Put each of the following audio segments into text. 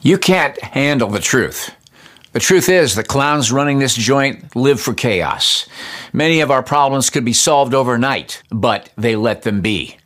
You can't handle the truth. The truth is, the clowns running this joint live for chaos. Many of our problems could be solved overnight, but they let them be.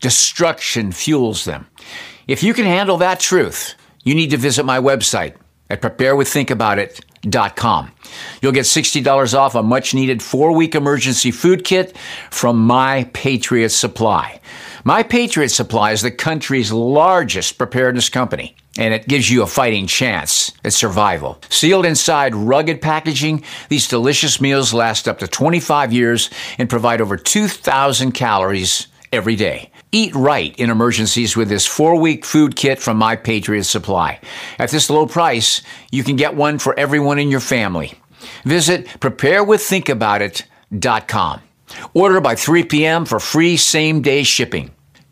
Destruction fuels them. If you can handle that truth, you need to visit my website at preparewiththinkaboutit.com. You'll get $60 off a much needed four week emergency food kit from My Patriot Supply. My Patriot Supply is the country's largest preparedness company, and it gives you a fighting chance at survival. Sealed inside rugged packaging, these delicious meals last up to 25 years and provide over 2,000 calories every day. Eat right in emergencies with this four week food kit from My Patriot Supply. At this low price, you can get one for everyone in your family. Visit preparewiththinkaboutit.com. Order by 3 p.m. for free same day shipping.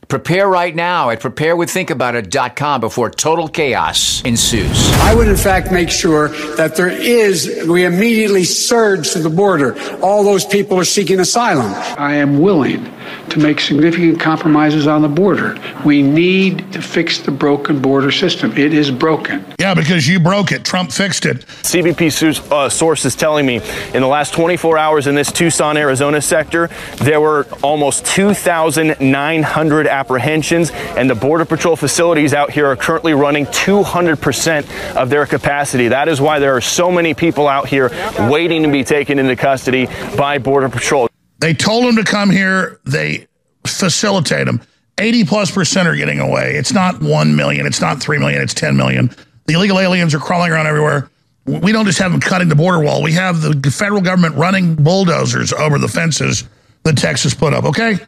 Prepare right now at preparewiththinkaboutit.com before total chaos ensues. I would, in fact, make sure that there is, we immediately surge to the border. All those people are seeking asylum. I am willing to make significant compromises on the border. We need to fix the broken border system. It is broken. Yeah, because you broke it. Trump fixed it. CBP uh, source is telling me in the last 24 hours in this Tucson, Arizona sector, there were almost 2,900 apprehensions, and the Border Patrol facilities out here are currently running 200% of their capacity. That is why there are so many people out here waiting to be taken into custody by Border Patrol. They told them to come here. They facilitate them. 80 plus percent are getting away. It's not 1 million. It's not 3 million. It's 10 million. The illegal aliens are crawling around everywhere. We don't just have them cutting the border wall. We have the federal government running bulldozers over the fences that Texas put up, okay?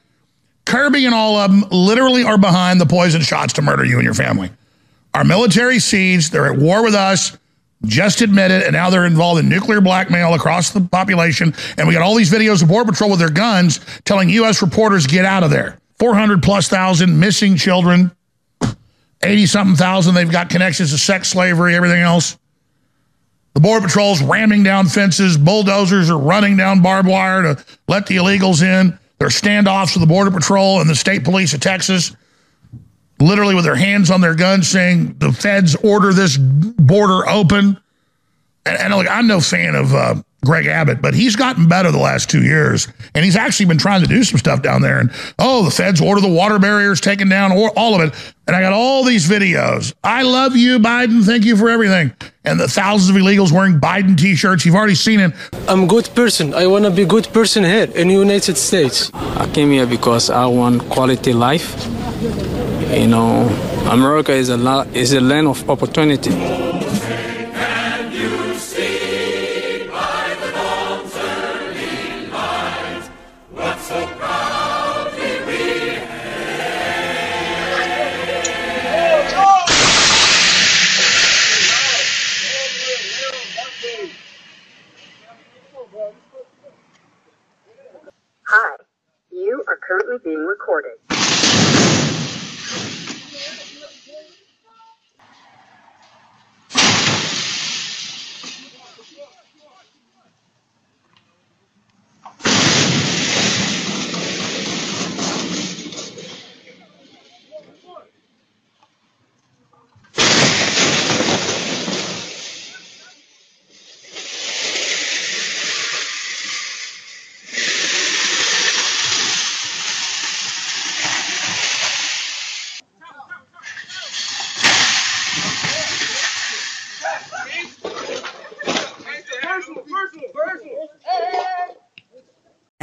Kirby and all of them literally are behind the poison shots to murder you and your family. Our military siege, they're at war with us, just admitted, and now they're involved in nuclear blackmail across the population. And we got all these videos of Border Patrol with their guns telling U.S. reporters, get out of there. 400 plus thousand missing children, 80 something thousand. They've got connections to sex slavery, everything else. The Border Patrol's ramming down fences. Bulldozers are running down barbed wire to let the illegals in. There are standoffs with the Border Patrol and the state police of Texas, literally with their hands on their guns saying the feds order this border open. And, and I'm no fan of uh, Greg Abbott, but he's gotten better the last two years. And he's actually been trying to do some stuff down there. And, oh, the feds order the water barriers taken down, or all of it. And I got all these videos. I love you, Biden. Thank you for everything. And the thousands of illegals wearing Biden T-shirts. You've already seen it. I'm a good person. I want to be a good person here in the United States. I came here because I want quality life. You know, America is a, lot, is a land of opportunity.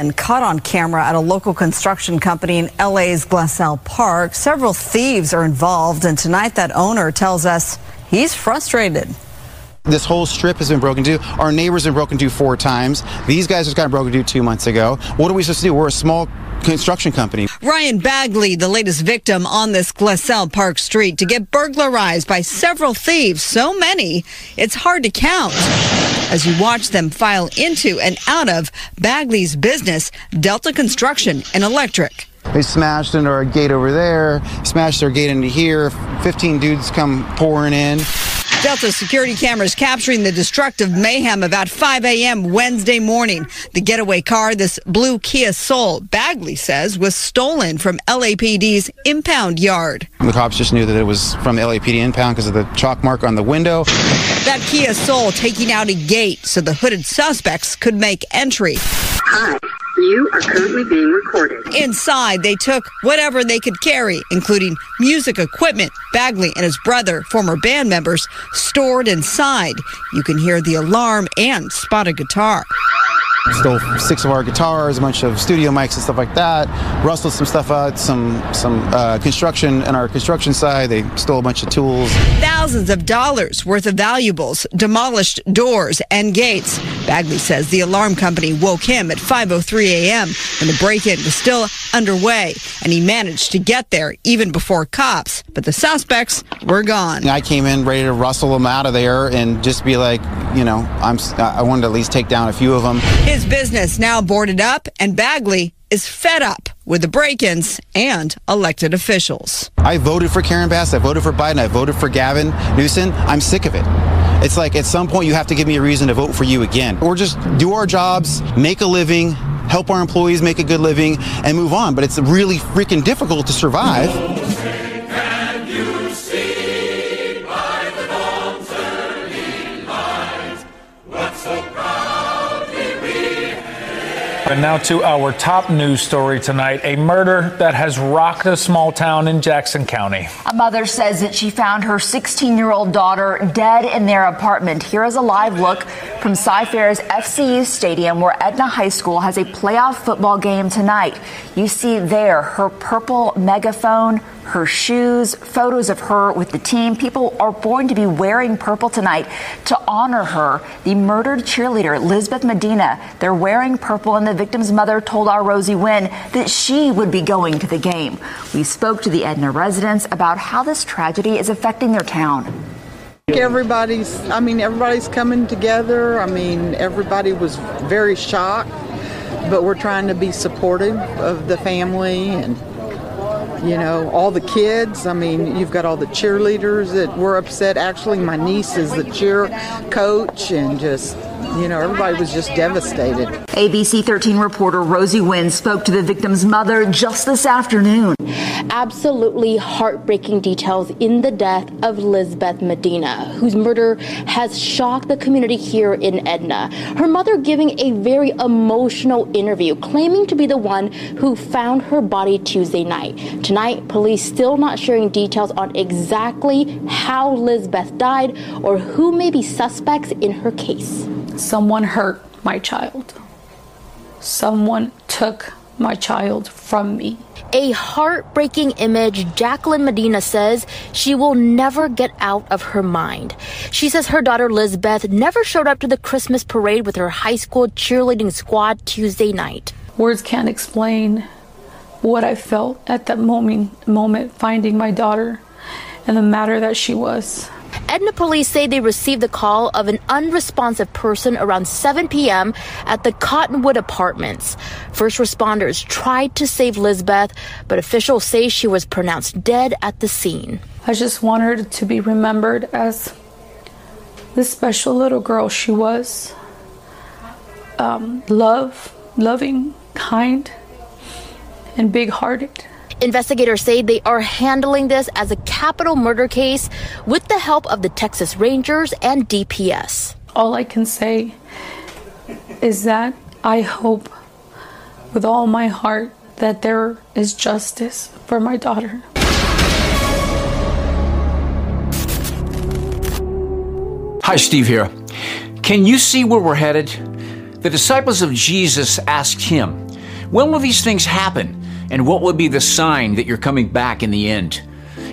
And caught on camera at a local construction company in LA's Glassell Park. Several thieves are involved, and tonight that owner tells us he's frustrated. This whole strip has been broken into. Our neighbors have broken into four times. These guys just got broken into two months ago. What are we supposed to do? We're a small construction company. Ryan Bagley, the latest victim on this Glassell Park street, to get burglarized by several thieves. So many, it's hard to count. As you watch them file into and out of Bagley's business, Delta Construction and Electric. They smashed into our gate over there, smashed their gate into here. 15 dudes come pouring in. Delta security cameras capturing the destructive mayhem about 5 a.m. Wednesday morning. The getaway car, this blue Kia Soul, Bagley says, was stolen from LAPD's impound yard. The cops just knew that it was from the LAPD impound because of the chalk mark on the window. That Kia Soul taking out a gate so the hooded suspects could make entry. Hi, you are currently being recorded. Inside, they took whatever they could carry, including music equipment. Bagley and his brother, former band members, stored inside. You can hear the alarm and spot a guitar. Stole six of our guitars, a bunch of studio mics and stuff like that. Rustled some stuff out, some some uh, construction on our construction side. They stole a bunch of tools. Thousands of dollars worth of valuables, demolished doors and gates. Bagley says the alarm company woke him at 5:03 a.m. when the break-in was still underway, and he managed to get there even before cops. But the suspects were gone. I came in ready to rustle them out of there and just be like, you know, I'm I wanted to at least take down a few of them. His business now boarded up, and Bagley is fed up with the break-ins and elected officials. I voted for Karen Bass. I voted for Biden. I voted for Gavin Newsom. I'm sick of it. It's like at some point you have to give me a reason to vote for you again, or just do our jobs, make a living, help our employees make a good living, and move on. But it's really freaking difficult to survive. And now to our top news story tonight a murder that has rocked a small town in Jackson County. A mother says that she found her 16 year old daughter dead in their apartment. Here is a live look from Cy-Fair's FCU Stadium, where Edna High School has a playoff football game tonight. You see there her purple megaphone, her shoes, photos of her with the team. People are going to be wearing purple tonight to honor her, the murdered cheerleader, Lizbeth Medina. They're wearing purple, and the victim's mother told our Rosie Nguyen that she would be going to the game. We spoke to the Edna residents about how this tragedy is affecting their town. Everybody's, I mean, everybody's coming together. I mean, everybody was very shocked, but we're trying to be supportive of the family and you know, all the kids. I mean, you've got all the cheerleaders that were upset. Actually, my niece is the cheer coach, and just, you know, everybody was just devastated. ABC 13 reporter Rosie Nguyen spoke to the victim's mother just this afternoon. Absolutely heartbreaking details in the death of Lizbeth Medina, whose murder has shocked the community here in Edna. Her mother giving a very emotional interview, claiming to be the one who found her body Tuesday night. Tonight, police still not sharing details on exactly how Lizbeth died or who may be suspects in her case. Someone hurt my child. Someone took my child from me. A heartbreaking image, Jacqueline Medina says she will never get out of her mind. She says her daughter Lizbeth never showed up to the Christmas parade with her high school cheerleading squad Tuesday night. Words can't explain what I felt at that moment, moment finding my daughter and the matter that she was. Edna police say they received the call of an unresponsive person around 7 p.m. at the Cottonwood Apartments. First responders tried to save Lizbeth, but officials say she was pronounced dead at the scene. I just want her to be remembered as the special little girl she was. Um, love, loving, kind, and big hearted. Investigators say they are handling this as a capital murder case with the help of the Texas Rangers and DPS. All I can say is that I hope with all my heart that there is justice for my daughter. Hi, Steve here. Can you see where we're headed? The disciples of Jesus asked him, When will these things happen? And what will be the sign that you're coming back in the end?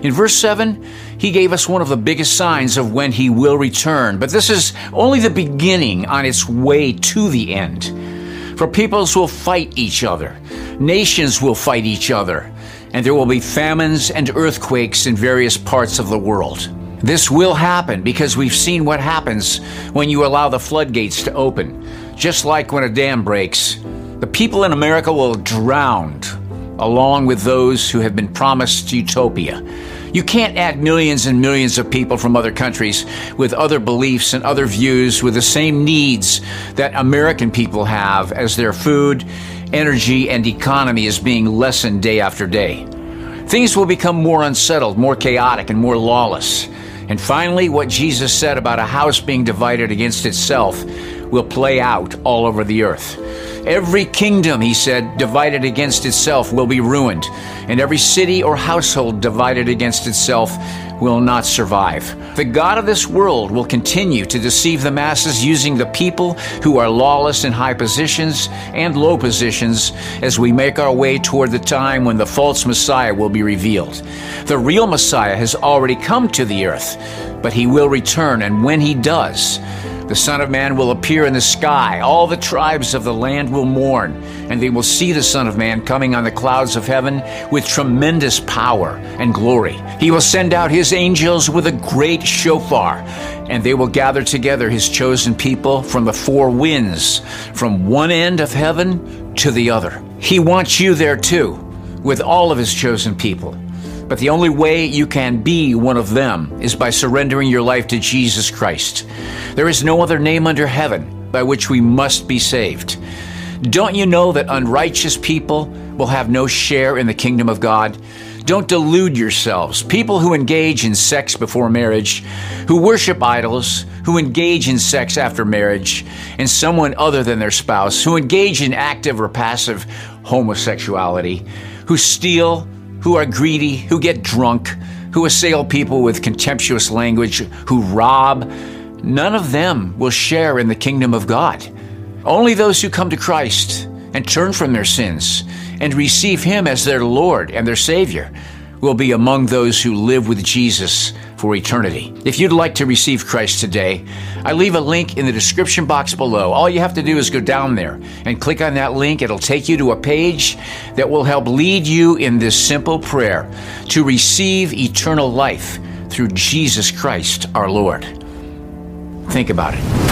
In verse 7, he gave us one of the biggest signs of when he will return, but this is only the beginning on its way to the end. For peoples will fight each other, nations will fight each other, and there will be famines and earthquakes in various parts of the world. This will happen because we've seen what happens when you allow the floodgates to open. Just like when a dam breaks, the people in America will drown along with those who have been promised utopia. You can't add millions and millions of people from other countries with other beliefs and other views with the same needs that American people have as their food, energy, and economy is being lessened day after day. Things will become more unsettled, more chaotic, and more lawless. And finally, what Jesus said about a house being divided against itself will play out all over the earth. Every kingdom, he said, divided against itself will be ruined, and every city or household divided against itself will not survive. The God of this world will continue to deceive the masses using the people who are lawless in high positions and low positions as we make our way toward the time when the false Messiah will be revealed. The real Messiah has already come to the earth, but he will return, and when he does, the Son of Man will appear in the sky. All the tribes of the land will mourn, and they will see the Son of Man coming on the clouds of heaven with tremendous power and glory. He will send out his angels with a great shofar, and they will gather together his chosen people from the four winds, from one end of heaven to the other. He wants you there too, with all of his chosen people. But the only way you can be one of them is by surrendering your life to Jesus Christ. There is no other name under heaven by which we must be saved. Don't you know that unrighteous people will have no share in the kingdom of God? Don't delude yourselves. People who engage in sex before marriage, who worship idols, who engage in sex after marriage, and someone other than their spouse, who engage in active or passive homosexuality, who steal, who are greedy, who get drunk, who assail people with contemptuous language, who rob, none of them will share in the kingdom of God. Only those who come to Christ and turn from their sins and receive Him as their Lord and their Savior will be among those who live with Jesus for eternity. If you'd like to receive Christ today, I leave a link in the description box below. All you have to do is go down there and click on that link. It'll take you to a page that will help lead you in this simple prayer to receive eternal life through Jesus Christ our Lord. Think about it.